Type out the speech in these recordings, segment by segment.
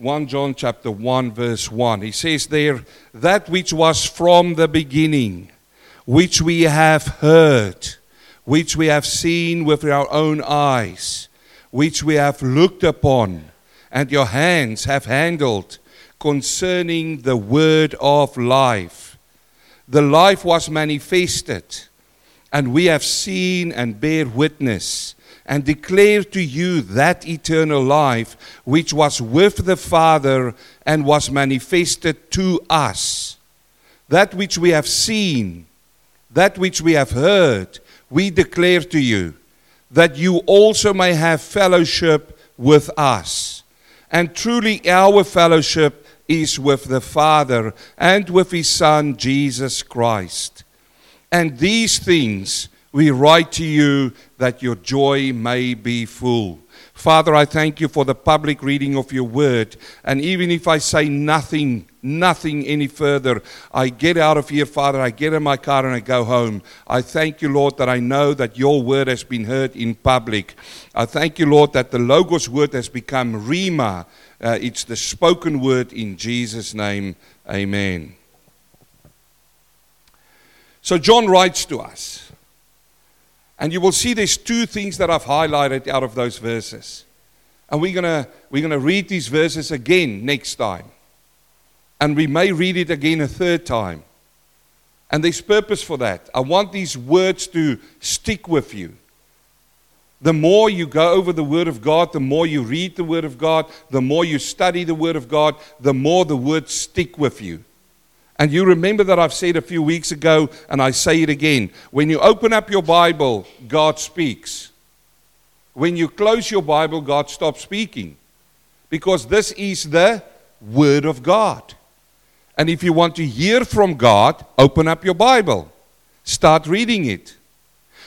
1 John chapter 1 verse 1. He says there, that which was from the beginning, which we have heard, which we have seen with our own eyes, which we have looked upon, and your hands have handled concerning the word of life. The life was manifested, and we have seen and bear witness and declare to you that eternal life which was with the Father and was manifested to us. That which we have seen, that which we have heard, we declare to you, that you also may have fellowship with us. And truly, our fellowship is with the Father and with His Son, Jesus Christ. And these things we write to you that your joy may be full. Father, I thank you for the public reading of your word. And even if I say nothing, nothing any further, I get out of here, Father, I get in my car and I go home. I thank you, Lord, that I know that your word has been heard in public. I thank you, Lord, that the Logos word has become rhema. Uh, it's the spoken word in Jesus' name. Amen. So John writes to us. And you will see there's two things that I've highlighted out of those verses. And we're going we're going to read these verses again next time. And we may read it again a third time. And there's purpose for that. I want these words to stick with you. The more you go over the Word of God, the more you read the Word of God, the more you study the Word of God, the more the words stick with you. And you remember that I've said a few weeks ago, and I say it again. When you open up your Bible, God speaks. When you close your Bible, God stops speaking. Because this is the Word of God. And if you want to hear from God, open up your Bible. Start reading it.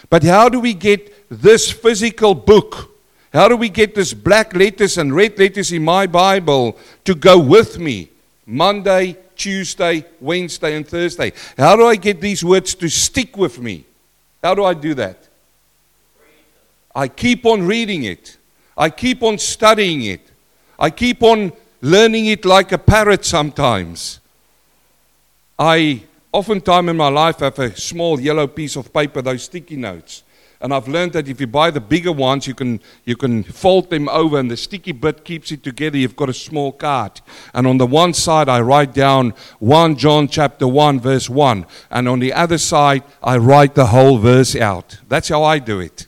But how do we get this physical book? How do we get this black letters and red letters in my Bible to go with me Monday, Tuesday, Wednesday, and Thursday. How do I get these words to stick with me? How do I do that? I keep on reading it. I keep on studying it. I keep on learning it like a parrot sometimes. I oftentimes in my life have a small yellow piece of paper, those sticky notes. And I've learned that if you buy the bigger ones, you can, you can fold them over and the sticky bit keeps it together. You've got a small card. And on the one side, I write down 1 John chapter 1, verse 1. And on the other side, I write the whole verse out. That's how I do it.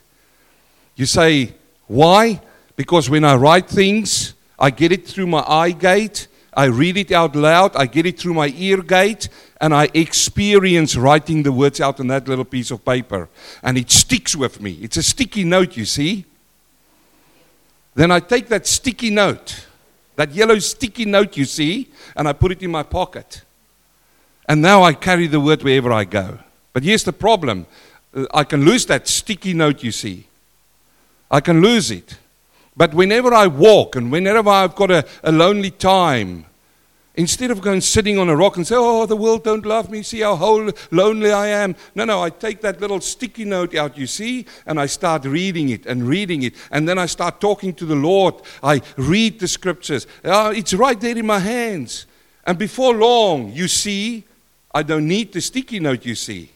You say, why? Because when I write things, I get it through my eye gate I read it out loud, I get it through my ear gate, and I experience writing the words out on that little piece of paper. And it sticks with me. It's a sticky note, you see. Then I take that sticky note, that yellow sticky note, you see, and I put it in my pocket. And now I carry the word wherever I go. But here's the problem I can lose that sticky note, you see. I can lose it. But whenever I walk and whenever I've got a, a lonely time, instead of going sitting on a rock and say, Oh, the world don't love me, see how whole, lonely I am. No, no, I take that little sticky note out, you see, and I start reading it and reading it. And then I start talking to the Lord. I read the scriptures. Uh, it's right there in my hands. And before long, you see, I don't need the sticky note, you see.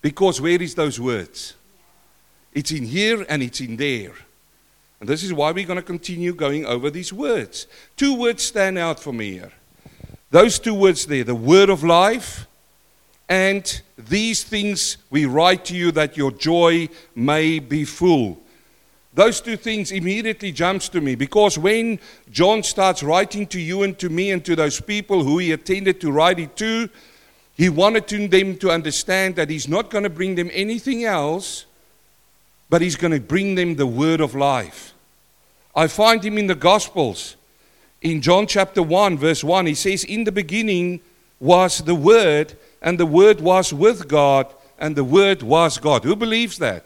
Because where is those words? It's in here and it's in there. And this is why we're going to continue going over these words. Two words stand out for me here. Those two words there the word of life and these things we write to you that your joy may be full. Those two things immediately jumps to me because when John starts writing to you and to me and to those people who he intended to write it to, he wanted them to understand that he's not going to bring them anything else but he's going to bring them the word of life. I find him in the Gospels. In John chapter 1, verse 1, he says, In the beginning was the Word, and the Word was with God, and the Word was God. Who believes that?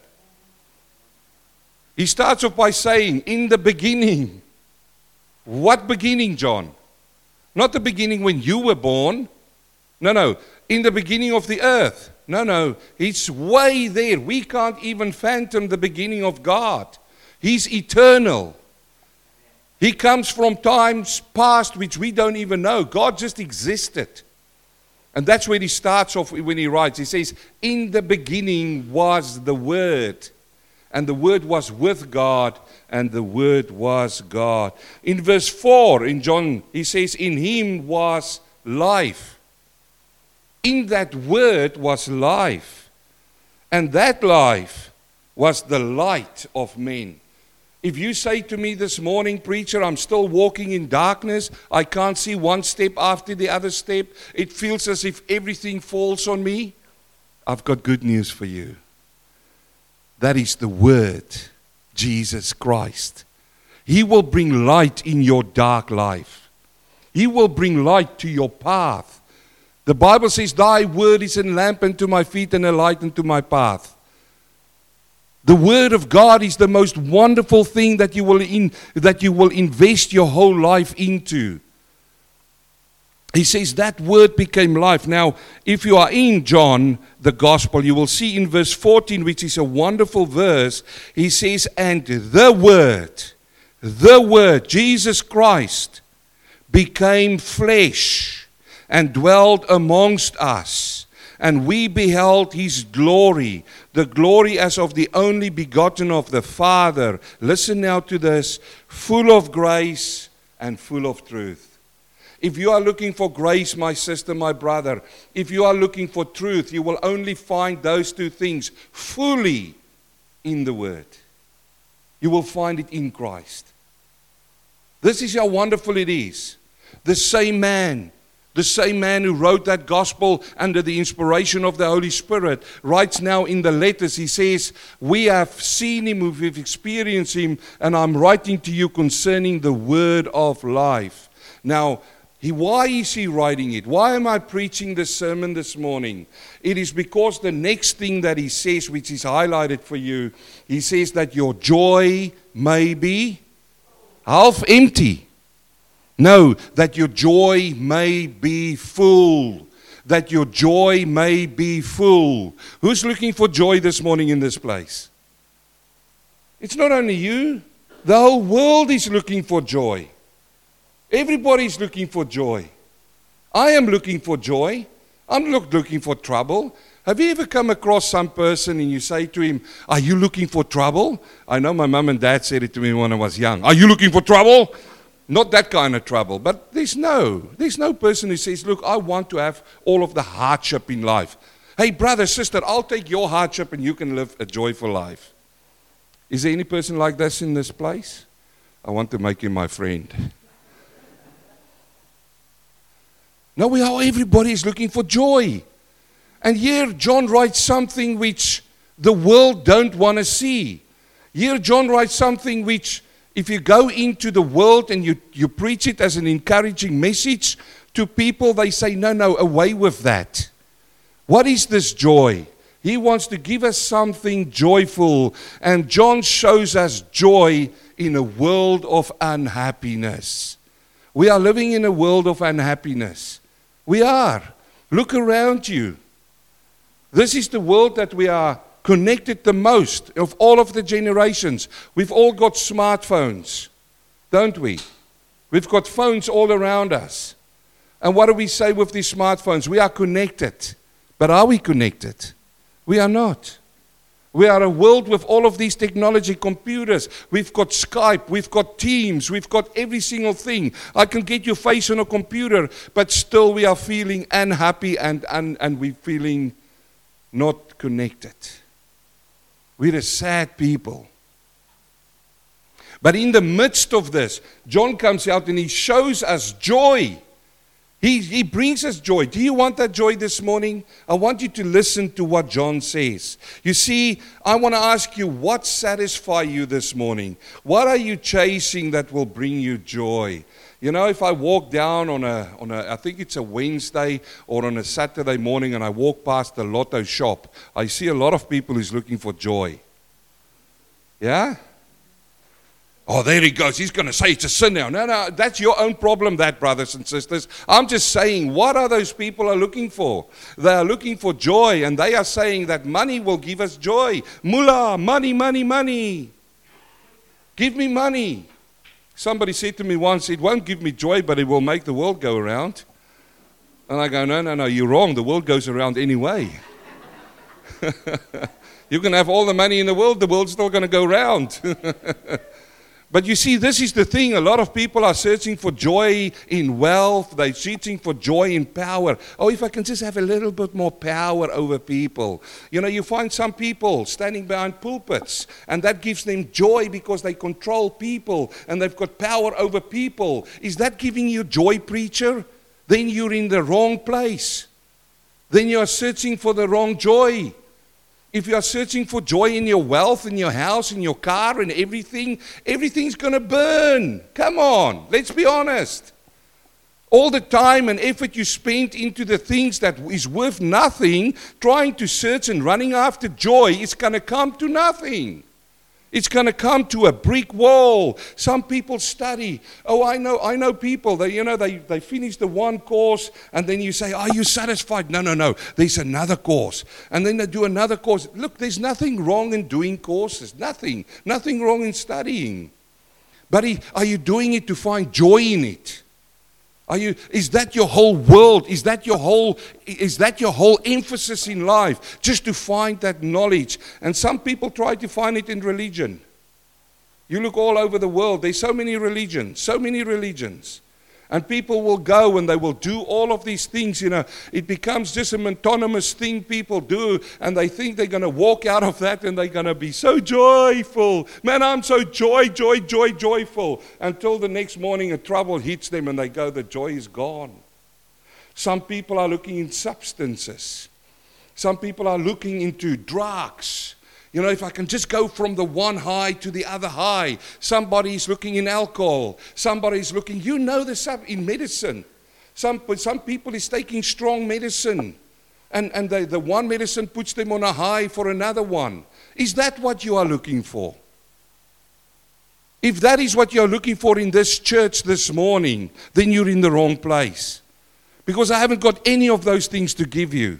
He starts off by saying, In the beginning. What beginning, John? Not the beginning when you were born. No, no. In the beginning of the earth. No, no, He's way there. We can't even phantom the beginning of God. He's eternal. He comes from times past which we don't even know. God just existed. And that's where he starts off when he writes. He says, In the beginning was the Word, and the Word was with God, and the Word was God. In verse 4 in John, he says, In him was life. In that Word was life. And that life was the light of men. If you say to me this morning, preacher, I'm still walking in darkness, I can't see one step after the other step, it feels as if everything falls on me, I've got good news for you. That is the Word, Jesus Christ. He will bring light in your dark life, He will bring light to your path. The Bible says, Thy word is a lamp unto my feet and a light unto my path. The Word of God is the most wonderful thing that you will, in, that you will invest your whole life into. He says that word became life. Now, if you are in John, the gospel, you will see in verse 14, which is a wonderful verse, he says, And the word, the word, Jesus Christ, became flesh and dwelled amongst us and we beheld his glory, the glory as of the only begotten of the Father. Listen now to this full of grace and full of truth. If you are looking for grace, my sister, my brother, if you are looking for truth, you will only find those two things fully in the Word. You will find it in Christ. This is how wonderful it is. The same man the same man who wrote that gospel under the inspiration of the Holy Spirit writes now in the letters, he says, We have seen him, we've experienced him, and I'm writing to you concerning the word of life. Now, he, why is he writing it? Why am I preaching this sermon this morning? It is because the next thing that he says, which is highlighted for you, he says that your joy may be half empty. No, that your joy may be full. That your joy may be full. Who's looking for joy this morning in this place? It's not only you, the whole world is looking for joy. Everybody's looking for joy. I am looking for joy. I'm not looking for trouble. Have you ever come across some person and you say to him, Are you looking for trouble? I know my mom and dad said it to me when I was young. Are you looking for trouble? Not that kind of trouble, but there's no, there's no person who says, Look, I want to have all of the hardship in life. Hey, brother, sister, I'll take your hardship and you can live a joyful life. Is there any person like this in this place? I want to make you my friend. No, we are, everybody is looking for joy. And here John writes something which the world don't want to see. Here John writes something which if you go into the world and you, you preach it as an encouraging message to people, they say, no, no, away with that. What is this joy? He wants to give us something joyful. And John shows us joy in a world of unhappiness. We are living in a world of unhappiness. We are. Look around you. This is the world that we are connected the most of all of the generations. We've all got smartphones, don't we? We've got phones all around us. And what do we say with these smartphones? We are connected. But are we connected? We are not. We are a world with all of these technology computers. We've got Skype, we've got Teams, we've got every single thing. I can get your face on a computer, but still we are feeling unhappy and, and, and we're feeling not connected. We're a sad people. But in the midst of this, John comes out and he shows us joy. He, he brings us joy. Do you want that joy this morning? I want you to listen to what John says. You see, I want to ask you what satisfies you this morning? What are you chasing that will bring you joy? You know, if I walk down on a, on a, I think it's a Wednesday or on a Saturday morning and I walk past the lotto shop, I see a lot of people who's looking for joy. Yeah? Oh, there he goes. He's going to say it's a sin now. No, no, that's your own problem, that, brothers and sisters. I'm just saying, what are those people are looking for? They are looking for joy, and they are saying that money will give us joy. Mullah, money, money, money. Give me money. Somebody said to me once, It won't give me joy, but it will make the world go around. And I go, No, no, no, you're wrong. The world goes around anyway. you can have all the money in the world, the world's still going to go round. But you see, this is the thing. A lot of people are searching for joy in wealth. They're searching for joy in power. Oh, if I can just have a little bit more power over people. You know, you find some people standing behind pulpits, and that gives them joy because they control people and they've got power over people. Is that giving you joy, preacher? Then you're in the wrong place. Then you're searching for the wrong joy. If you are searching for joy in your wealth, in your house, in your car, and everything, everything's going to burn. Come on, let's be honest. All the time and effort you spend into the things that is worth nothing, trying to search and running after joy, is going to come to nothing. It's going to come to a brick wall. Some people study. Oh, I know, I know people. They, you know, they, they finish the one course and then you say, Are you satisfied? No, no, no. There's another course. And then they do another course. Look, there's nothing wrong in doing courses. Nothing. Nothing wrong in studying. But are you doing it to find joy in it? Are you, is that your whole world? Is that your whole, is that your whole emphasis in life? Just to find that knowledge. And some people try to find it in religion. You look all over the world, there's so many religions, so many religions. And people will go and they will do all of these things. You know, it becomes just an autonomous thing people do, and they think they're going to walk out of that and they're going to be so joyful. Man, I'm so joy, joy, joy, joyful. Until the next morning, a trouble hits them and they go, the joy is gone. Some people are looking in substances. Some people are looking into drugs. You know, if I can just go from the one high to the other high. Somebody's looking in alcohol. Somebody's looking, you know this in medicine. Some, some people is taking strong medicine. And, and they, the one medicine puts them on a high for another one. Is that what you are looking for? If that is what you're looking for in this church this morning, then you're in the wrong place. Because I haven't got any of those things to give you.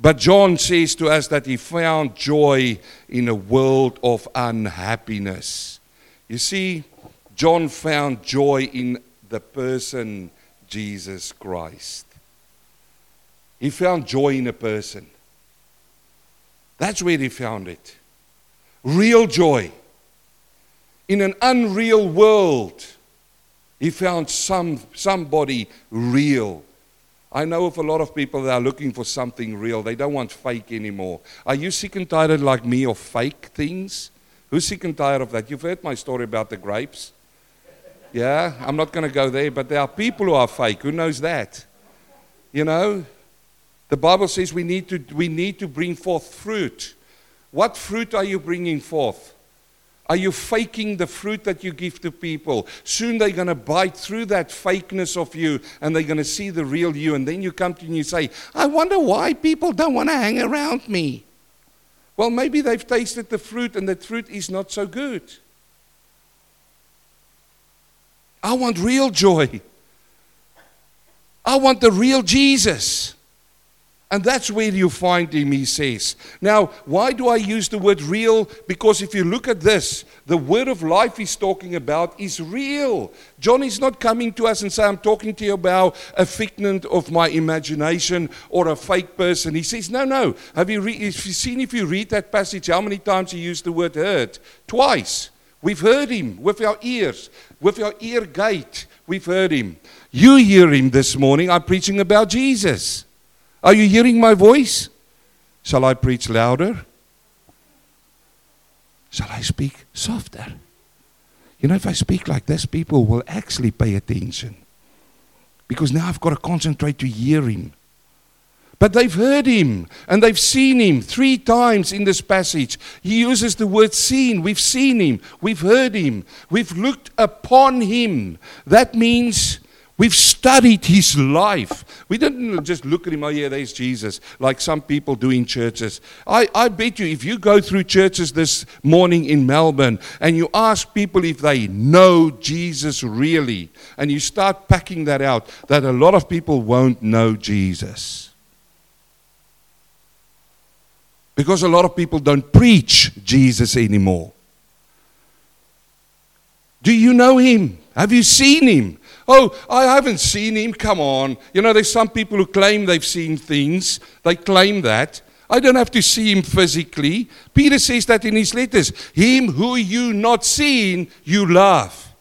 But John says to us that he found joy in a world of unhappiness. You see, John found joy in the person Jesus Christ. He found joy in a person. That's where he found it. Real joy. In an unreal world, he found some, somebody real I know of a lot of people that are looking for something real. They don't want fake anymore. Are you sick and tired like me of fake things? Who's sick and tired of that? You've heard my story about the grapes. Yeah, I'm not going to go there, but there are people who are fake. Who knows that? You know, the Bible says we need to, we need to bring forth fruit. What fruit are you bringing forth? Are you faking the fruit that you give to people? Soon they're going to bite through that fakeness of you and they're going to see the real you. And then you come to and you say, I wonder why people don't want to hang around me. Well, maybe they've tasted the fruit and the fruit is not so good. I want real joy. I want the real Jesus. And that's where you find him, he says. Now, why do I use the word real? Because if you look at this, the word of life he's talking about is real. John is not coming to us and saying, I'm talking to you about a figment of my imagination or a fake person. He says, No, no. Have you, re- have you seen if you read that passage how many times he used the word heard? Twice. We've heard him with our ears, with our ear gate. We've heard him. You hear him this morning. I'm preaching about Jesus. Are you hearing my voice? Shall I preach louder? Shall I speak softer? You know, if I speak like this, people will actually pay attention. Because now I've got to concentrate to hear him. But they've heard him and they've seen him three times in this passage. He uses the word seen. We've seen him. We've heard him. We've looked upon him. That means We've studied his life. We didn't just look at him, oh, yeah, there's Jesus, like some people do in churches. I, I bet you, if you go through churches this morning in Melbourne and you ask people if they know Jesus really, and you start packing that out, that a lot of people won't know Jesus. Because a lot of people don't preach Jesus anymore. Do you know him? Have you seen him? Oh, I haven't seen him. Come on. You know, there's some people who claim they've seen things. They claim that. I don't have to see him physically. Peter says that in his letters. Him who you not seen, you love.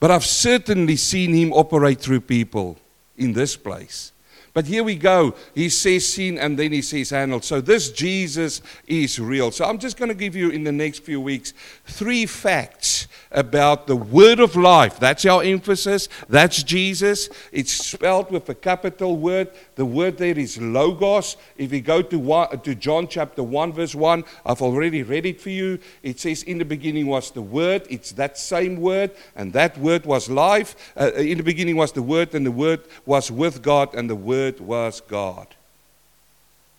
But I've certainly seen him operate through people in this place. But here we go. He says seen and then he says handled. So this Jesus is real. So I'm just going to give you in the next few weeks three facts about the word of life. That's our emphasis. That's Jesus. It's spelled with a capital word. The word there is logos. If you go to, one, to John chapter 1, verse 1, I've already read it for you. It says, In the beginning was the word. It's that same word, and that word was life. Uh, in the beginning was the word, and the word was with God, and the word was God.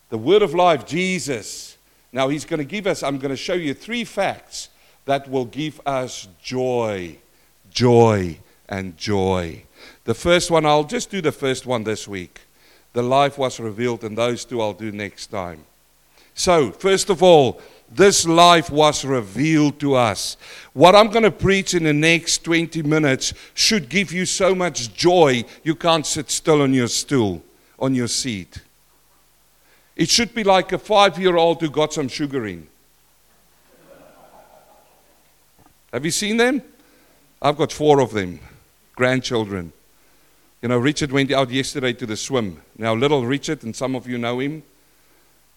The word of life, Jesus. Now, he's going to give us, I'm going to show you three facts that will give us joy, joy, and joy. The first one, I'll just do the first one this week the life was revealed, and those two I'll do next time. So, first of all, this life was revealed to us. What I'm going to preach in the next 20 minutes should give you so much joy you can't sit still on your stool, on your seat. It should be like a five year old who got some sugar in. Have you seen them? I've got four of them, grandchildren. You know, Richard went out yesterday to the swim. Now, little Richard, and some of you know him,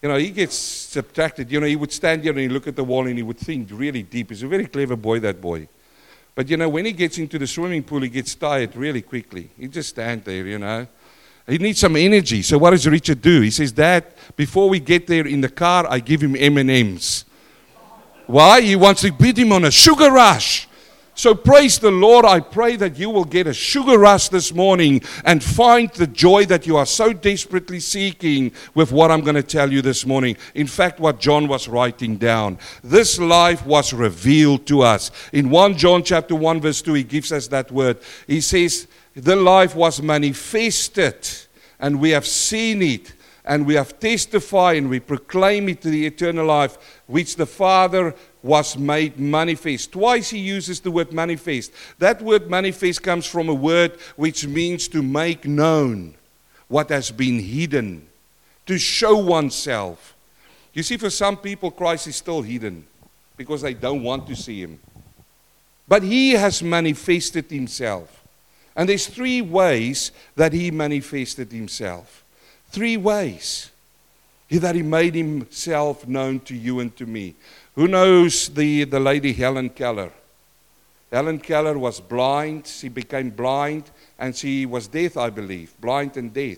you know, he gets subtracted. You know, he would stand here and he look at the wall and he would think really deep. He's a very clever boy, that boy. But, you know, when he gets into the swimming pool, he gets tired really quickly. He just stand there, you know. He needs some energy. So what does Richard do? He says, Dad, before we get there in the car, I give him M&Ms. Why? He wants to beat him on a sugar rush. So praise the Lord. I pray that you will get a sugar rush this morning and find the joy that you are so desperately seeking with what I'm going to tell you this morning. In fact, what John was writing down. This life was revealed to us. In 1 John chapter 1 verse 2 he gives us that word. He says, "The life was manifested and we have seen it." and we have testified and we proclaim it to the eternal life which the Father was made manifest. Twice he uses the word manifest. That word manifest comes from a word which means to make known what has been hidden, to show oneself. You see, for some people, Christ is still hidden because they don't want to see him. But he has manifested himself. And there's three ways that he manifested himself. Three ways that he made himself known to you and to me. Who knows the, the lady Helen Keller? Helen Keller was blind. She became blind and she was deaf, I believe, blind and deaf.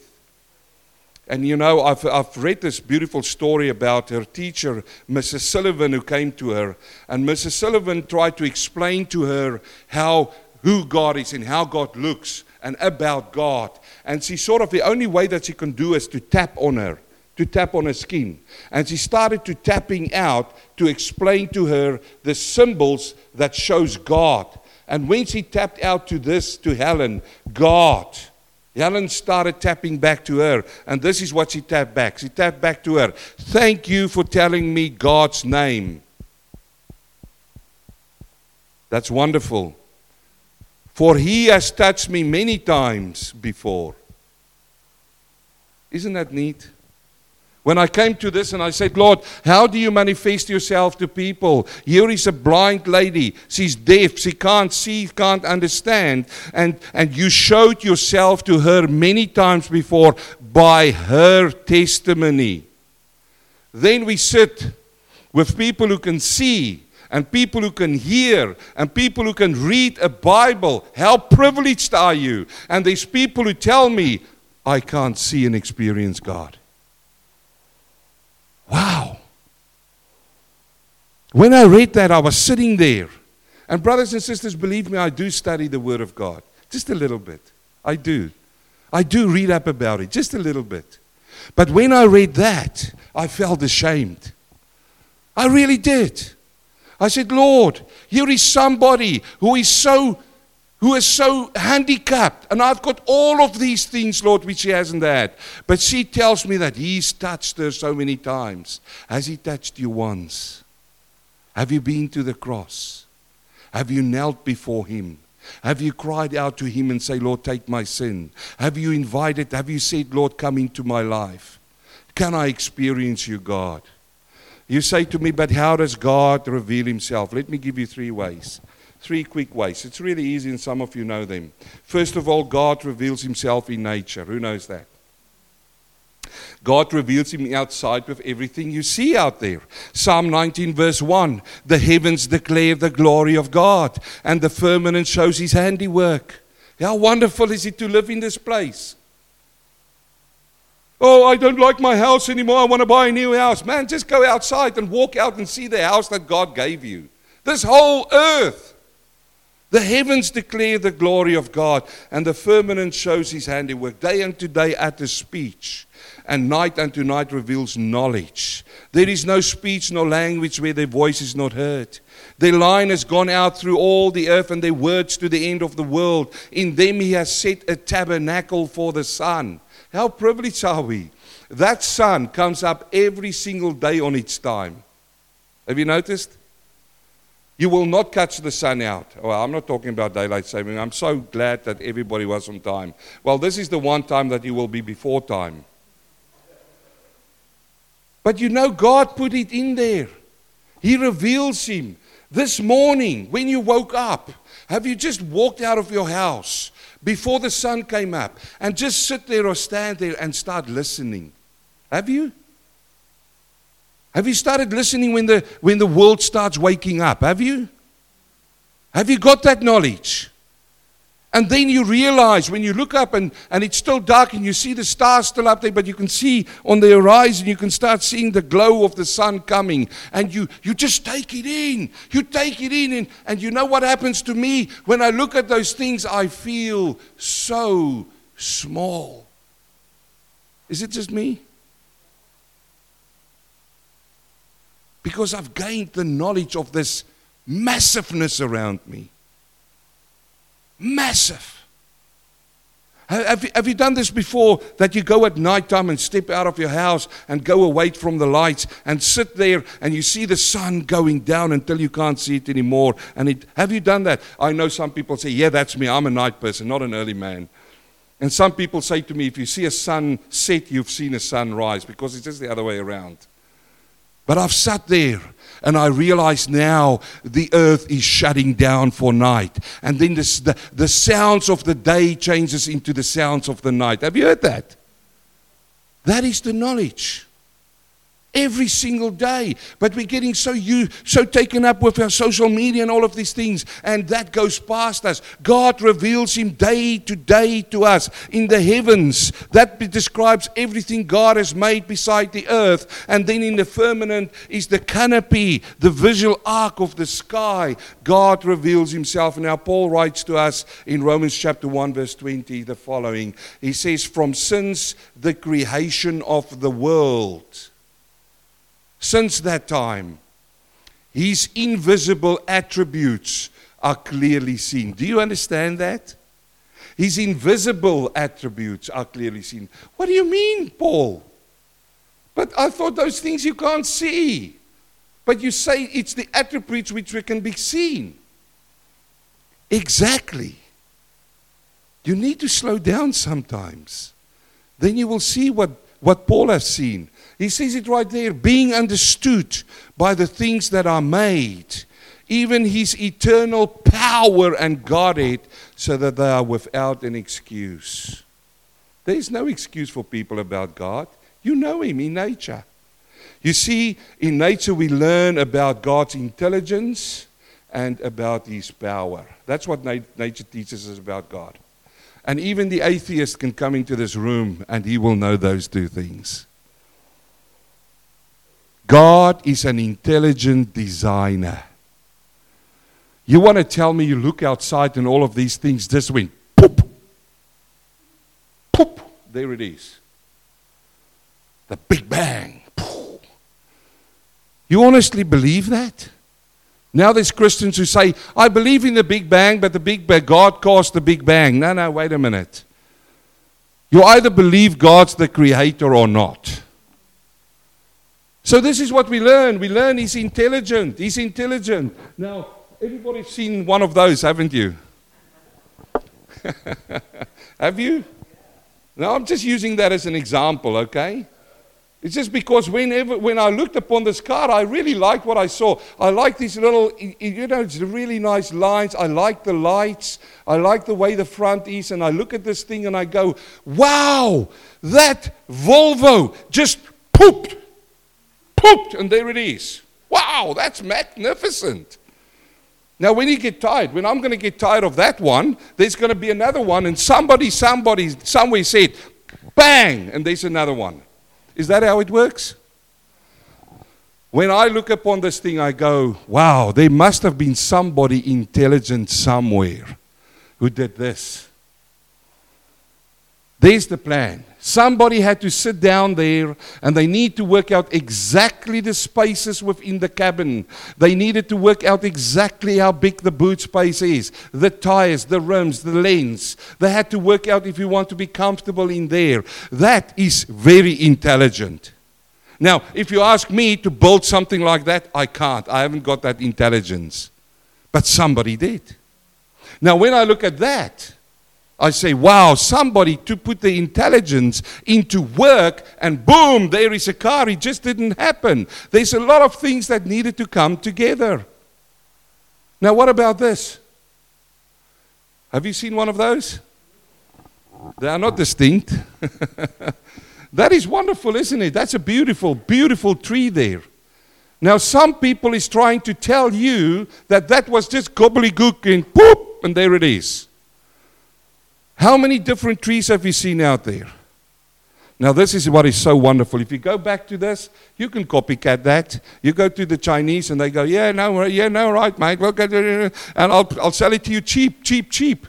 And you know, I've, I've read this beautiful story about her teacher, Mrs. Sullivan, who came to her. And Mrs. Sullivan tried to explain to her how who God is and how God looks and about God. And she sort of, the only way that she can do is to tap on her to tap on her skin. And she started to tapping out to explain to her the symbols that shows God. And when she tapped out to this, to Helen, God, Helen started tapping back to her. And this is what she tapped back. She tapped back to her. Thank you for telling me God's name. That's wonderful. For he has touched me many times before. Isn't that neat? When I came to this and I said, Lord, how do you manifest yourself to people? Here is a blind lady. She's deaf. She can't see, can't understand. And, and you showed yourself to her many times before by her testimony. Then we sit with people who can see and people who can hear and people who can read a Bible. How privileged are you? And these people who tell me, I can't see and experience God. Wow. When I read that, I was sitting there. And, brothers and sisters, believe me, I do study the Word of God. Just a little bit. I do. I do read up about it, just a little bit. But when I read that, I felt ashamed. I really did. I said, Lord, here is somebody who is so who is so handicapped. And I've got all of these things, Lord, which he hasn't had. But she tells me that he's touched her so many times. Has he touched you once? Have you been to the cross? Have you knelt before Him? Have you cried out to Him and say, Lord, take my sin? Have you invited, have you said, Lord, come into my life? Can I experience you, God? You say to me, but how does God reveal Himself? Let me give you three ways. Three quick ways. It's really easy, and some of you know them. First of all, God reveals Himself in nature. Who knows that? God reveals him outside with everything you see out there. Psalm 19, verse 1 The heavens declare the glory of God, and the firmament shows his handiwork. How wonderful is it to live in this place? Oh, I don't like my house anymore. I want to buy a new house. Man, just go outside and walk out and see the house that God gave you. This whole earth. The heavens declare the glory of God, and the firmament shows his handiwork. Day unto day his speech and night unto night reveals knowledge. There is no speech nor language where their voice is not heard. Their line has gone out through all the earth, and their words to the end of the world. In them he has set a tabernacle for the sun. How privileged are we? That sun comes up every single day on its time. Have you noticed? You will not catch the sun out. Well, I'm not talking about daylight saving. I'm so glad that everybody was on time. Well, this is the one time that you will be before time. But you know, God put it in there. He reveals Him. This morning, when you woke up, have you just walked out of your house before the sun came up and just sit there or stand there and start listening? Have you? Have you started listening when the, when the world starts waking up? Have you? Have you got that knowledge? And then you realize when you look up and, and it's still dark and you see the stars still up there, but you can see on the horizon, you can start seeing the glow of the sun coming. And you, you just take it in. You take it in. And, and you know what happens to me? When I look at those things, I feel so small. Is it just me? Because I've gained the knowledge of this massiveness around me. Massive. Have you, have you done this before that you go at night time and step out of your house and go away from the lights and sit there and you see the sun going down until you can't see it anymore? And it, have you done that? I know some people say, Yeah, that's me. I'm a night person, not an early man. And some people say to me, If you see a sun set, you've seen a sun rise because it's just the other way around. But I've sat there and I realize now the earth is shutting down for night. And then this, the, the sounds of the day changes into the sounds of the night. Have you heard that? That is the knowledge every single day. But we're getting so you so taken up with our social media and all of these things, and that goes past us. God reveals Him day to day to us in the heavens. That describes everything God has made beside the earth, and then in the firmament is the canopy, the visual arc of the sky. God reveals Himself. Now Paul writes to us in Romans chapter one verse twenty the following. He says, "From since the creation of the world." Since that time, his invisible attributes are clearly seen. Do you understand that? His invisible attributes are clearly seen. What do you mean, Paul? But I thought those things you can't see. But you say it's the attributes which can be seen. Exactly. You need to slow down sometimes. Then you will see what, what Paul has seen. He says it right there being understood by the things that are made, even his eternal power and Godhead, so that they are without an excuse. There is no excuse for people about God. You know him in nature. You see, in nature, we learn about God's intelligence and about his power. That's what nature teaches us about God. And even the atheist can come into this room and he will know those two things. God is an intelligent designer. You want to tell me you look outside and all of these things just went poop, poop, there it is. The Big Bang. You honestly believe that? Now there's Christians who say, I believe in the Big Bang, but the Big Bang, God caused the Big Bang. No, no, wait a minute. You either believe God's the creator or not. So this is what we learn. We learn he's intelligent. He's intelligent. Now, Everybody's seen one of those, haven't you? Have you? No, I'm just using that as an example, okay? It's just because whenever when I looked upon this car, I really liked what I saw. I like these little, you know, it's really nice lines. I like the lights. I like the way the front is. And I look at this thing and I go, wow, that Volvo just pooped, and there it is. Wow, that's magnificent. Now, when you get tired, when I'm going to get tired of that one, there's going to be another one, and somebody, somebody, somewhere said, bang, and there's another one. Is that how it works? When I look upon this thing, I go, wow, there must have been somebody intelligent somewhere who did this. There's the plan. Somebody had to sit down there and they need to work out exactly the spaces within the cabin. They needed to work out exactly how big the boot space is, the tires, the rims, the lens. They had to work out if you want to be comfortable in there. That is very intelligent. Now, if you ask me to build something like that, I can't. I haven't got that intelligence. But somebody did. Now, when I look at that, I say, wow, somebody to put the intelligence into work, and boom, there is a car. It just didn't happen. There's a lot of things that needed to come together. Now, what about this? Have you seen one of those? They are not distinct. that is wonderful, isn't it? That's a beautiful, beautiful tree there. Now, some people is trying to tell you that that was just gobbledygook and poop, and there it is. How many different trees have you seen out there? Now, this is what is so wonderful. If you go back to this, you can copycat that. You go to the Chinese and they go, Yeah, no, uh, yeah, no, right, mate. We'll get it, uh, uh, and I'll, I'll sell it to you cheap, cheap, cheap,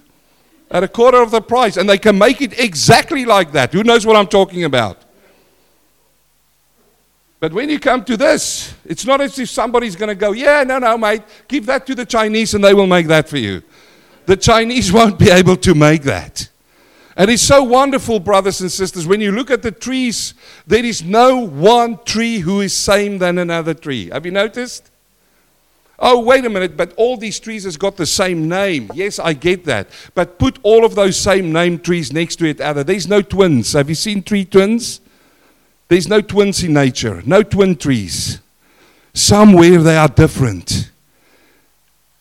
at a quarter of the price. And they can make it exactly like that. Who knows what I'm talking about? But when you come to this, it's not as if somebody's going to go, Yeah, no, no, mate, give that to the Chinese and they will make that for you. The Chinese won't be able to make that. And it's so wonderful, brothers and sisters, when you look at the trees, there is no one tree who is same than another tree. Have you noticed? Oh, wait a minute, but all these trees has got the same name. Yes, I get that. But put all of those same name trees next to each other. There's no twins. Have you seen tree twins? There's no twins in nature, no twin trees. Somewhere they are different.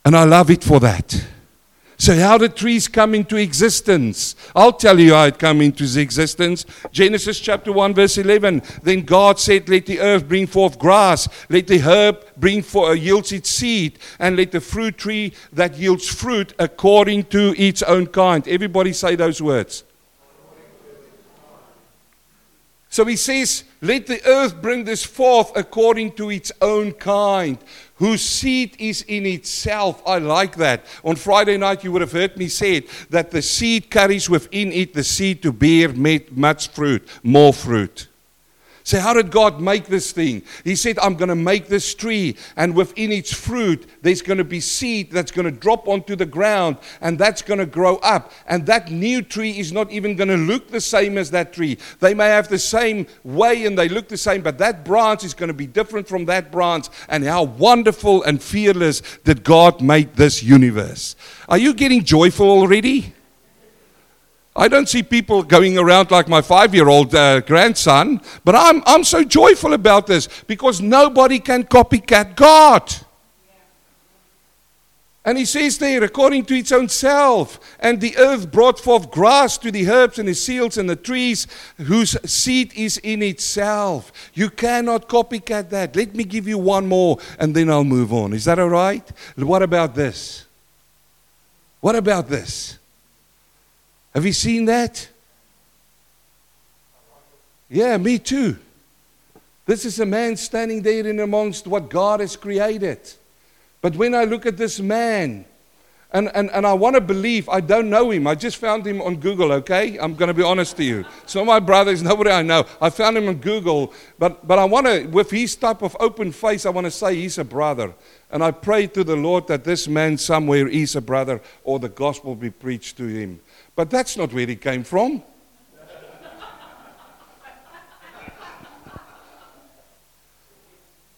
And I love it for that. So, how did trees come into existence? I'll tell you how it came into existence. Genesis chapter 1, verse 11. Then God said, Let the earth bring forth grass, let the herb bring forth, uh, yields its seed, and let the fruit tree that yields fruit according to its own kind. Everybody say those words. So he says, Let the earth bring this forth according to its own kind, whose seed is in itself. I like that. On Friday night, you would have heard me say it, that the seed carries within it the seed to bear much fruit, more fruit. Say, how did God make this thing? He said, I'm going to make this tree, and within its fruit, there's going to be seed that's going to drop onto the ground, and that's going to grow up. And that new tree is not even going to look the same as that tree. They may have the same way and they look the same, but that branch is going to be different from that branch. And how wonderful and fearless did God make this universe? Are you getting joyful already? I don't see people going around like my five year old uh, grandson, but I'm, I'm so joyful about this because nobody can copycat God. And he says there, according to its own self, and the earth brought forth grass to the herbs and the seals and the trees, whose seed is in itself. You cannot copycat that. Let me give you one more, and then I'll move on. Is that all right? What about this? What about this? Have you seen that? Yeah, me too. This is a man standing there in amongst what God has created. But when I look at this man, and, and, and I want to believe, I don't know him. I just found him on Google, okay? I'm going to be honest to you. It's not my brother, nobody I know. I found him on Google, but, but I want to, with his type of open face, I want to say he's a brother. And I pray to the Lord that this man somewhere is a brother or the gospel be preached to him. But that's not where he came from.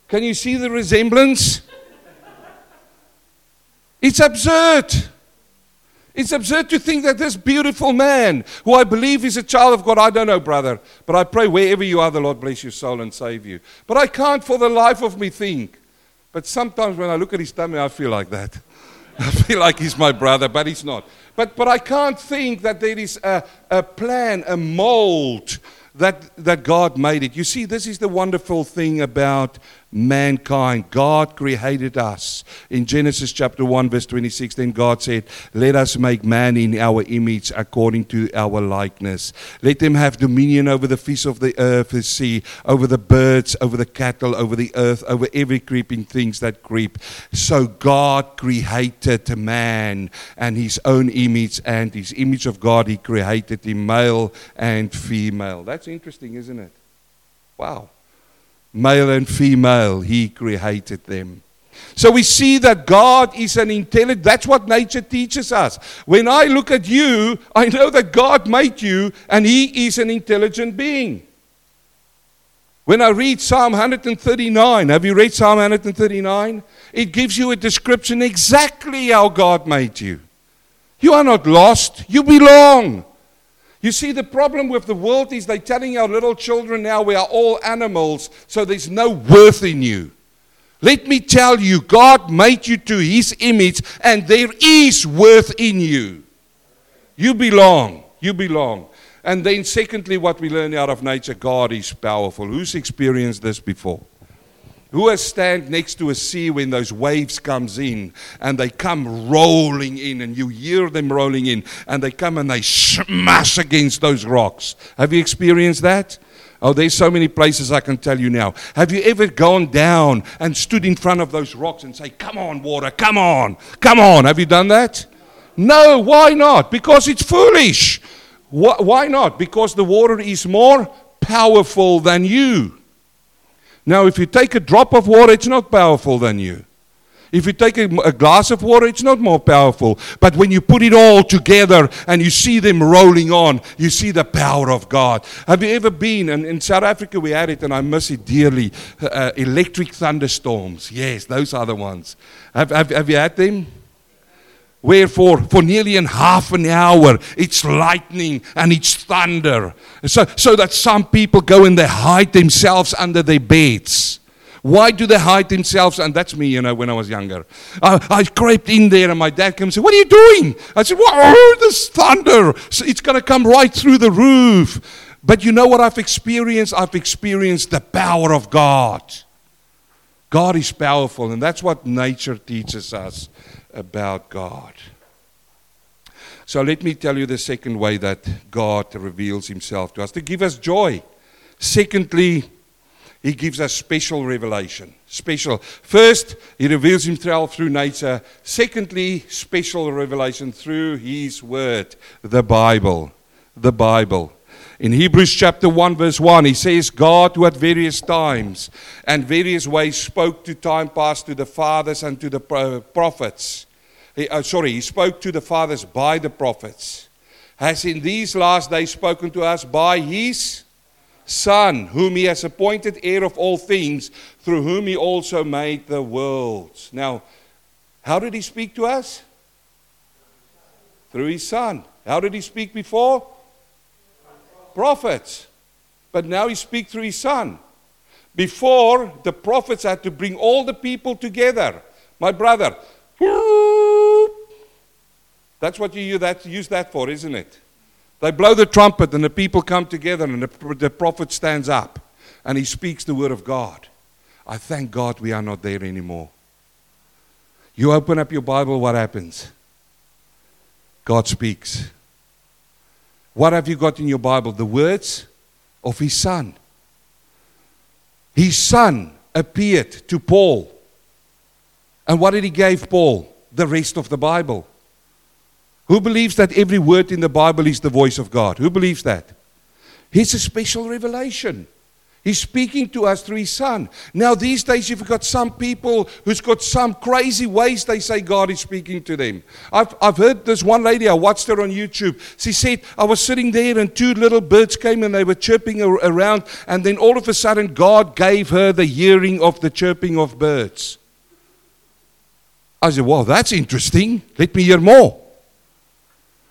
Can you see the resemblance? It's absurd. It's absurd to think that this beautiful man, who I believe is a child of God, I don't know, brother, but I pray wherever you are, the Lord bless your soul and save you. But I can't for the life of me think. But sometimes when I look at his tummy, I feel like that. I feel like he's my brother, but he's not. But, but I can't think that there is a, a plan, a mold that, that God made it. You see, this is the wonderful thing about mankind. God created us. In Genesis chapter 1, verse 26, then God said, Let us make man in our image according to our likeness. Let them have dominion over the fish of the earth, the sea, over the birds, over the cattle, over the earth, over every creeping things that creep. So God created man and his own image, and his image of God, he created him male and female. That's interesting, isn't it? Wow male and female, he created them. So we see that God is an intelligent, that's what nature teaches us. When I look at you, I know that God made you and he is an intelligent being. When I read Psalm 139, have you read Psalm 139? It gives you a description exactly how God made you. You are not lost, you belong. You see, the problem with the world is they're telling our little children now we are all animals, so there's no worth in you. Let me tell you, God made you to His image, and there is worth in you. You belong. You belong. And then, secondly, what we learn out of nature God is powerful. Who's experienced this before? Who has stand next to a sea when those waves comes in and they come rolling in and you hear them rolling in and they come and they smash against those rocks? Have you experienced that? Oh, there's so many places I can tell you now. Have you ever gone down and stood in front of those rocks and say, Come on, water, come on, come on? Have you done that? No, why not? Because it's foolish. Why not? Because the water is more powerful than you. Now, if you take a drop of water, it's not powerful than you. If you take a, a, glass of water, it's not more powerful. But when you put it all together and you see them rolling on, you see the power of God. Have you ever been, and in South Africa we had it and I miss it dearly, uh, electric thunderstorms. Yes, those are the ones. Have, have, have you had them? Wherefore, for nearly an half an hour, it's lightning and it's thunder. So, so that some people go and they hide themselves under their beds. Why do they hide themselves? And that's me, you know, when I was younger. I, I crept in there and my dad came and said, What are you doing? I said, What? Oh, this thunder. So it's going to come right through the roof. But you know what I've experienced? I've experienced the power of God. God is powerful, and that's what nature teaches us about God. So let me tell you the second way that God reveals himself to us to give us joy. Secondly, he gives us special revelation. Special. First, he reveals himself through nature. Secondly, special revelation through his word, the Bible. The Bible. In Hebrews chapter 1, verse 1, he says, God, who at various times and various ways spoke to time past to the fathers and to the prophets. He, uh, sorry, he spoke to the fathers by the prophets. Has in these last days spoken to us by his Son, whom he has appointed heir of all things, through whom he also made the worlds. Now, how did he speak to us? Through his Son. How did he speak before? Prophets, but now he speaks through his son. Before, the prophets had to bring all the people together. My brother, that's what you use that, for, isn't it? They blow the trumpet and the people come together and the, the prophet stands up and he speaks the word of God. I thank God we are not there anymore. You open up your Bible, what happens? God speaks. What have you got in your Bible? The words of his son. His son appeared to Paul. And what did he give Paul? The rest of the Bible. Who believes that every word in the Bible is the voice of God? Who believes that? It's a special revelation. He's speaking to us through His Son. Now, these days, you've got some people who's got some crazy ways they say God is speaking to them. I've, I've heard this one lady, I watched her on YouTube. She said, I was sitting there and two little birds came and they were chirping around, and then all of a sudden, God gave her the hearing of the chirping of birds. I said, Well, that's interesting. Let me hear more.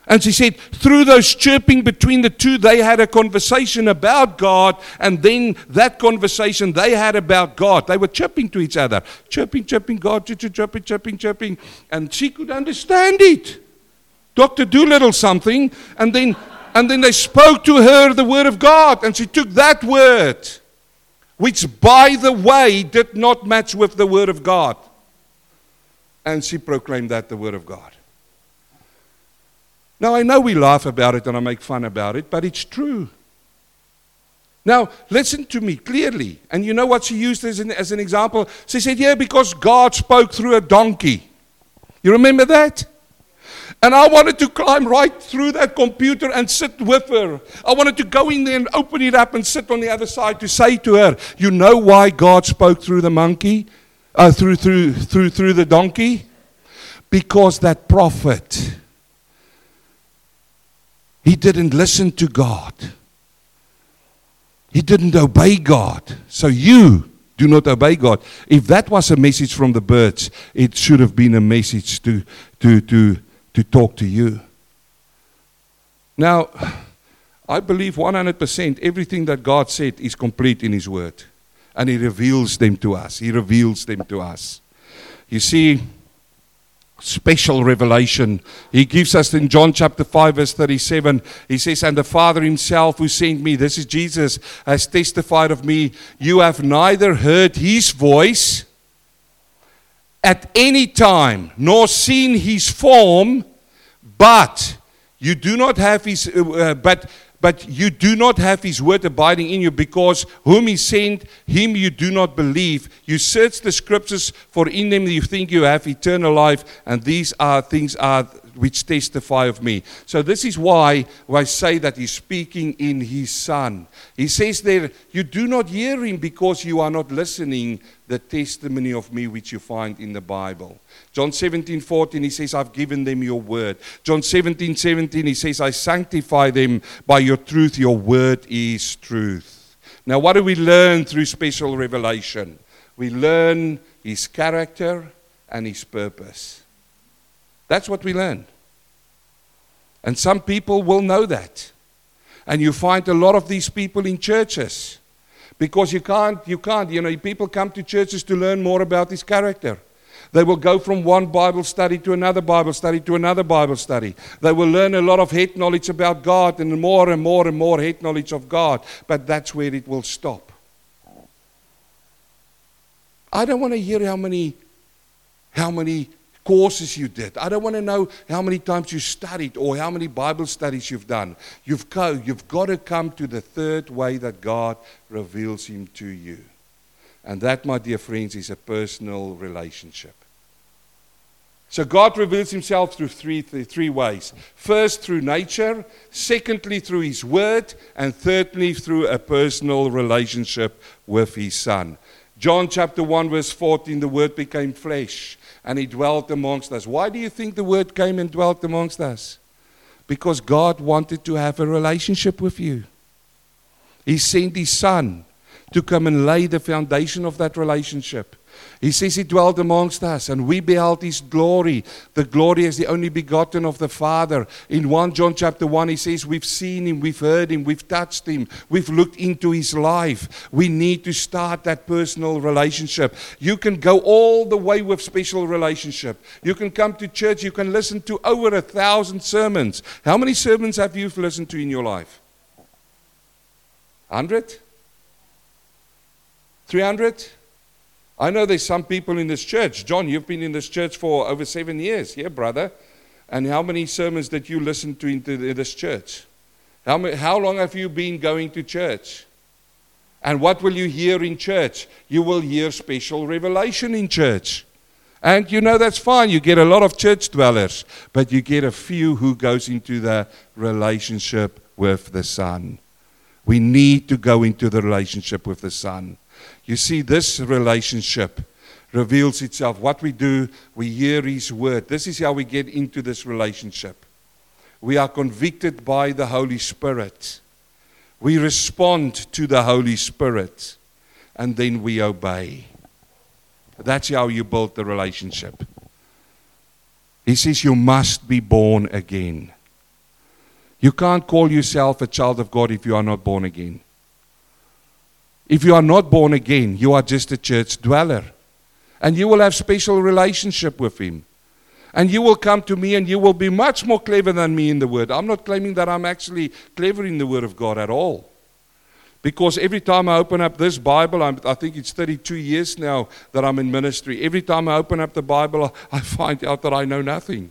And she said, through those chirping between the two, they had a conversation about God, and then that conversation they had about God. They were chirping to each other, chirping, chirping, God, chirping, chirping, chirping, and she could understand it. Dr. Dolittle something, and then, and then they spoke to her the word of God, and she took that word, which, by the way, did not match with the word of God, and she proclaimed that the word of God. Now, I know we laugh about it and I make fun about it, but it's true. Now, listen to me clearly. And you know what she used as an, as an example? She said, Yeah, because God spoke through a donkey. You remember that? And I wanted to climb right through that computer and sit with her. I wanted to go in there and open it up and sit on the other side to say to her, You know why God spoke through the monkey? Uh, through, through, through, through the donkey? Because that prophet he didn't listen to God. He didn't obey God. So you do not obey God. If that was a message from the birds, it should have been a message to, to, to, to talk to you. Now, I believe 100% everything that God said is complete in His Word. And He reveals them to us. He reveals them to us. You see, special revelation. He gives us in John chapter 5, verse 37, he says, And the Father himself who sent me, this is Jesus, has testified of me, you have neither heard his voice at any time, nor seen his form, but you do not have his, uh, uh but but you do not have his word abiding in you because whom he sent, him you do not believe. You search the scriptures, for in them you think you have eternal life, and these are things are which testify of me. So this is why I say that he's speaking in his son. He says there, you do not hear him because you are not listening the testimony of me which you find in the Bible. John 17, 14, he says, I've given them your word. John 17, 17, he says, I sanctify them by your truth. Your word is truth. Now, what do we learn through special revelation? We learn his character and his purpose. That's what we learn. And some people will know that. And you find a lot of these people in churches. Because you can't, you can't, you know, people come to churches to learn more about his character. They will go from one Bible study to another Bible study to another Bible study. They will learn a lot of head knowledge about God and more and more and more head knowledge of God. But that's where it will stop. I don't want to hear how many, how many courses you did. I don't want to know how many times you studied or how many Bible studies you've done. You've, you've got to come to the third way that God reveals Him to you. And that, my dear friends, is a personal relationship. So God reveals himself through three, three ways. First, through nature. Secondly, through his word. And thirdly, through a personal relationship with his son. John chapter 1, verse 14 the word became flesh and he dwelt amongst us. Why do you think the word came and dwelt amongst us? Because God wanted to have a relationship with you. He sent his son to come and lay the foundation of that relationship. He says he dwelt amongst us, and we beheld his glory. The glory as the only begotten of the Father. In 1 John chapter 1, he says, We've seen him, we've heard him, we've touched him, we've looked into his life. We need to start that personal relationship. You can go all the way with special relationship. You can come to church, you can listen to over a thousand sermons. How many sermons have you listened to in your life? 100? 300? I know there's some people in this church. John, you've been in this church for over seven years. Yeah, brother. And how many sermons did you listen to in this church? How, many, how long have you been going to church? And what will you hear in church? You will hear special revelation in church. And you know that's fine. You get a lot of church dwellers, but you get a few who goes into the relationship with the Son. We need to go into the relationship with the Son. You see, this relationship reveals itself. What we do, we hear His word. This is how we get into this relationship. We are convicted by the Holy Spirit. We respond to the Holy Spirit, and then we obey. That's how you build the relationship. He says you must be born again. You can't call yourself a child of God if you are not born again. If you are not born again, you are just a church dweller. And you will have special relationship with him. And you will come to me and you will be much more clever than me in the word. I'm not claiming that I'm actually clever in the word of God at all. Because every time I open up this Bible, I'm, i think it's 32 years now that I'm in ministry. Every time I open up the Bible, I find out that I know nothing.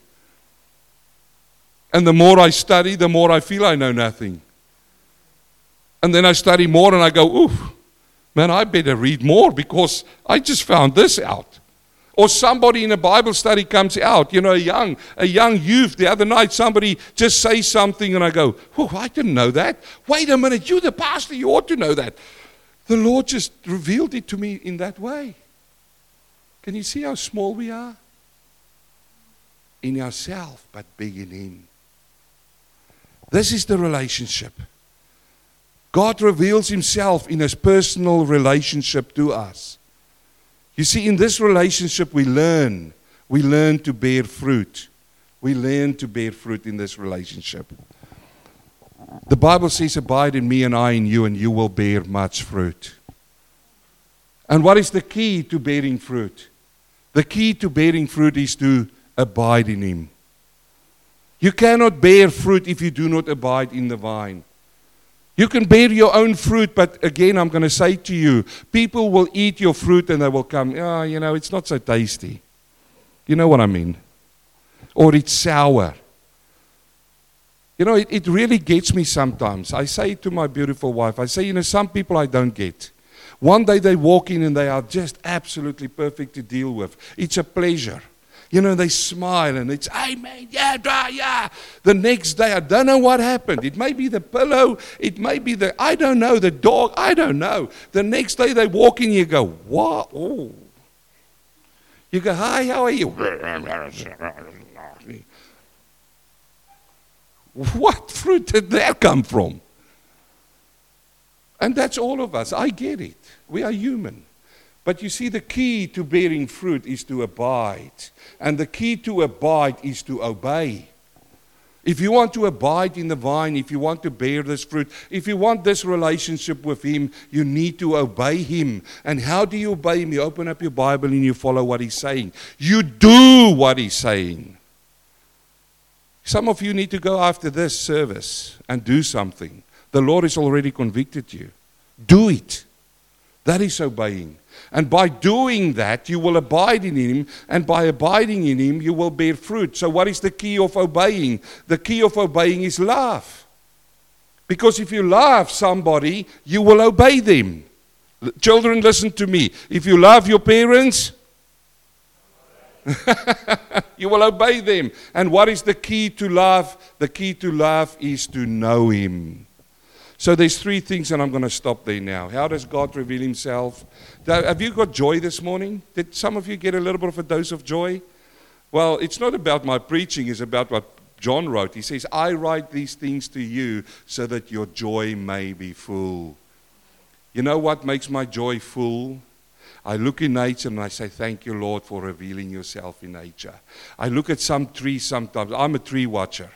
And the more I study, the more I feel I know nothing. And then I study more and I go, ooh, man, I better read more because I just found this out. Or somebody in a Bible study comes out, you know, a young, a young youth. The other night, somebody just say something, and I go, Oh, I didn't know that. Wait a minute, you're the pastor, you ought to know that. The Lord just revealed it to me in that way. Can you see how small we are? In ourselves, but big in Him. This is the relationship. God reveals Himself in His personal relationship to us. You see, in this relationship, we learn. We learn to bear fruit. We learn to bear fruit in this relationship. The Bible says, Abide in me and I in you, and you will bear much fruit. And what is the key to bearing fruit? The key to bearing fruit is to abide in Him. You cannot bear fruit if you do not abide in the vine. You can bear your own fruit, but again, I'm going to say to you, people will eat your fruit and they will come, oh, you know, it's not so tasty. You know what I mean? Or it's sour. You know, it, it really gets me sometimes. I say to my beautiful wife, I say, you know, some people I don't get. One day they walk in and they are just absolutely perfect to deal with. It's a pleasure. You know, they smile and it's, Amen, yeah, yeah, yeah. The next day, I don't know what happened. It may be the pillow, it may be the, I don't know, the dog, I don't know. The next day they walk in, you go, what? Oh. You go, hi, how are you? What fruit did that come from? And that's all of us. I get it. We are human. But you see, the key to bearing fruit is to abide. And the key to abide is to obey. If you want to abide in the vine, if you want to bear this fruit, if you want this relationship with Him, you need to obey Him. And how do you obey Him? You open up your Bible and you follow what He's saying. You do what He's saying. Some of you need to go after this service and do something. The Lord has already convicted you. Do it. That is obeying. And by doing that, you will abide in Him. And by abiding in Him, you will bear fruit. So, what is the key of obeying? The key of obeying is love. Because if you love somebody, you will obey them. Children, listen to me. If you love your parents, you will obey them. And what is the key to love? The key to love is to know Him. So there's three things, and I'm going to stop there now. How does God reveal Himself? Have you got joy this morning? Did some of you get a little bit of a dose of joy? Well, it's not about my preaching, it's about what John wrote. He says, I write these things to you so that your joy may be full. You know what makes my joy full? I look in nature and I say, Thank you, Lord, for revealing yourself in nature. I look at some trees sometimes. I'm a tree watcher.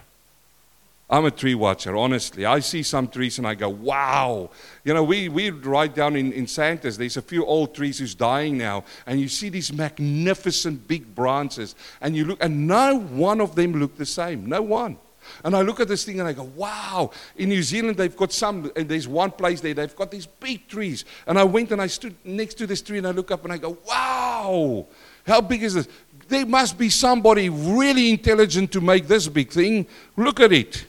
I'm a tree watcher, honestly. I see some trees and I go, wow. You know, we, we right down in, in Santos, there's a few old trees who's dying now, and you see these magnificent big branches, and you look, and no one of them look the same. No one. And I look at this thing and I go, wow. In New Zealand, they've got some, and there's one place there, they've got these big trees. And I went and I stood next to this tree and I look up and I go, wow. How big is this? There must be somebody really intelligent to make this big thing. Look at it.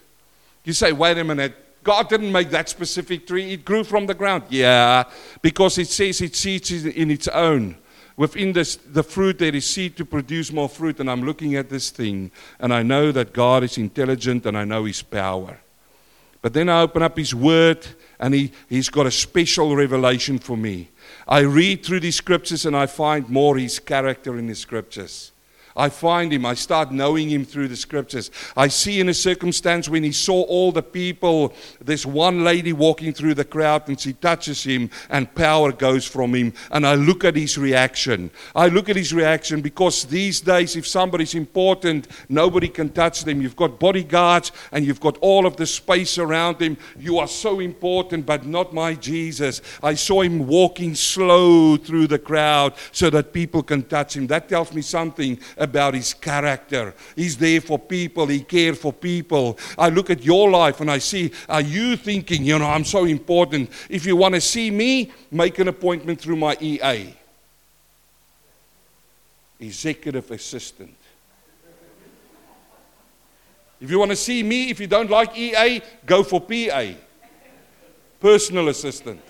You say, wait a minute, God didn't make that specific tree, it grew from the ground. Yeah, because it says it seeds in its own. Within this, the fruit, there is seed to produce more fruit. And I'm looking at this thing, and I know that God is intelligent and I know His power. But then I open up His Word, and he, He's got a special revelation for me. I read through these scriptures, and I find more His character in the scriptures. I find him. I start knowing him through the scriptures. I see in a circumstance when he saw all the people, this one lady walking through the crowd and she touches him and power goes from him. And I look at his reaction. I look at his reaction because these days, if somebody's important, nobody can touch them. You've got bodyguards and you've got all of the space around him. You are so important, but not my Jesus. I saw him walking slow through the crowd so that people can touch him. That tells me something about his character. He's there for people, he cares for people. I look at your life and I see, are you thinking, you know, I'm so important? If you want to see me, make an appointment through my EA, executive assistant. If you want to see me, if you don't like EA, go for PA, personal assistant.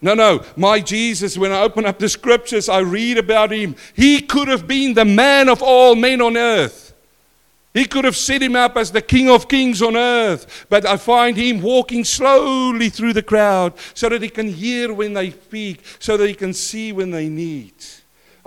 No, no. My Jesus, when I open up the scriptures, I read about him. He could have been the man of all men on earth. He could have set him up as the King of Kings on earth. But I find him walking slowly through the crowd so that he can hear when they speak, so that he can see when they need.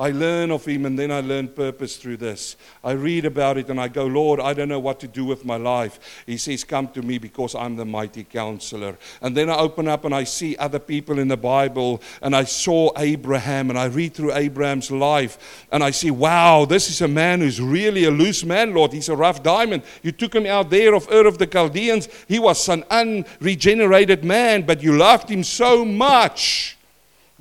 I learn of him and then I learn purpose through this. I read about it and I go, Lord, I don't know what to do with my life. He says, Come to me because I'm the mighty counselor. And then I open up and I see other people in the Bible and I saw Abraham and I read through Abraham's life and I see, wow, this is a man who's really a loose man, Lord. He's a rough diamond. You took him out there of Ur of the Chaldeans. He was an unregenerated man, but you loved him so much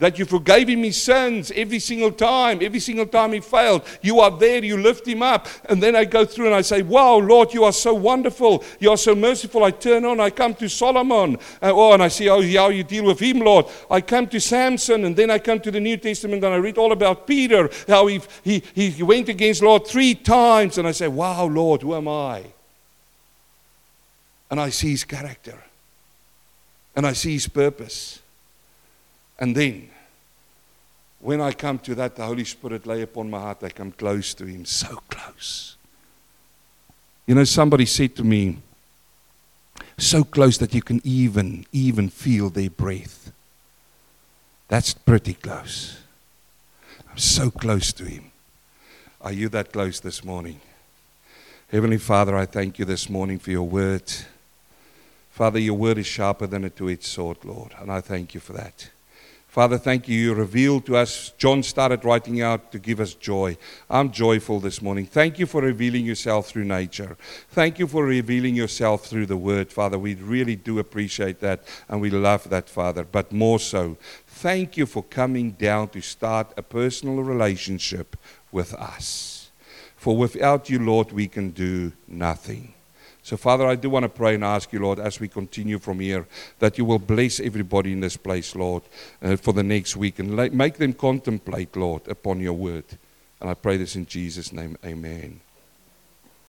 that you forgave him his sins every single time, every single time he failed. You are there, you lift him up. And then I go through and I say, Wow, Lord, you are so wonderful. You are so merciful. I turn on, I come to Solomon. And, oh, and I see how, how you deal with him, Lord. I come to Samson, and then I come to the New Testament and I read all about Peter, how he, he, he went against Lord three times. And I say, Wow, Lord, who am I? And I see his character. And I see his purpose. And then, when I come to that, the Holy Spirit lay upon my heart, I come close to Him, so close. You know, somebody said to me, so close that you can even, even feel their breath. That's pretty close. I'm so close to Him. Are you that close this morning? Heavenly Father, I thank you this morning for your word. Father, your word is sharper than a two edged sword, Lord, and I thank you for that. Father, thank you. You revealed to us. John started writing out to give us joy. I'm joyful this morning. Thank you for revealing yourself through nature. Thank you for revealing yourself through the word, Father. We really do appreciate that and we love that, Father. But more so, thank you for coming down to start a personal relationship with us. For without you, Lord, we can do nothing. So, Father, I do want to pray and ask you, Lord, as we continue from here, that you will bless everybody in this place, Lord, uh, for the next week and make them contemplate, Lord, upon your word. And I pray this in Jesus' name. Amen.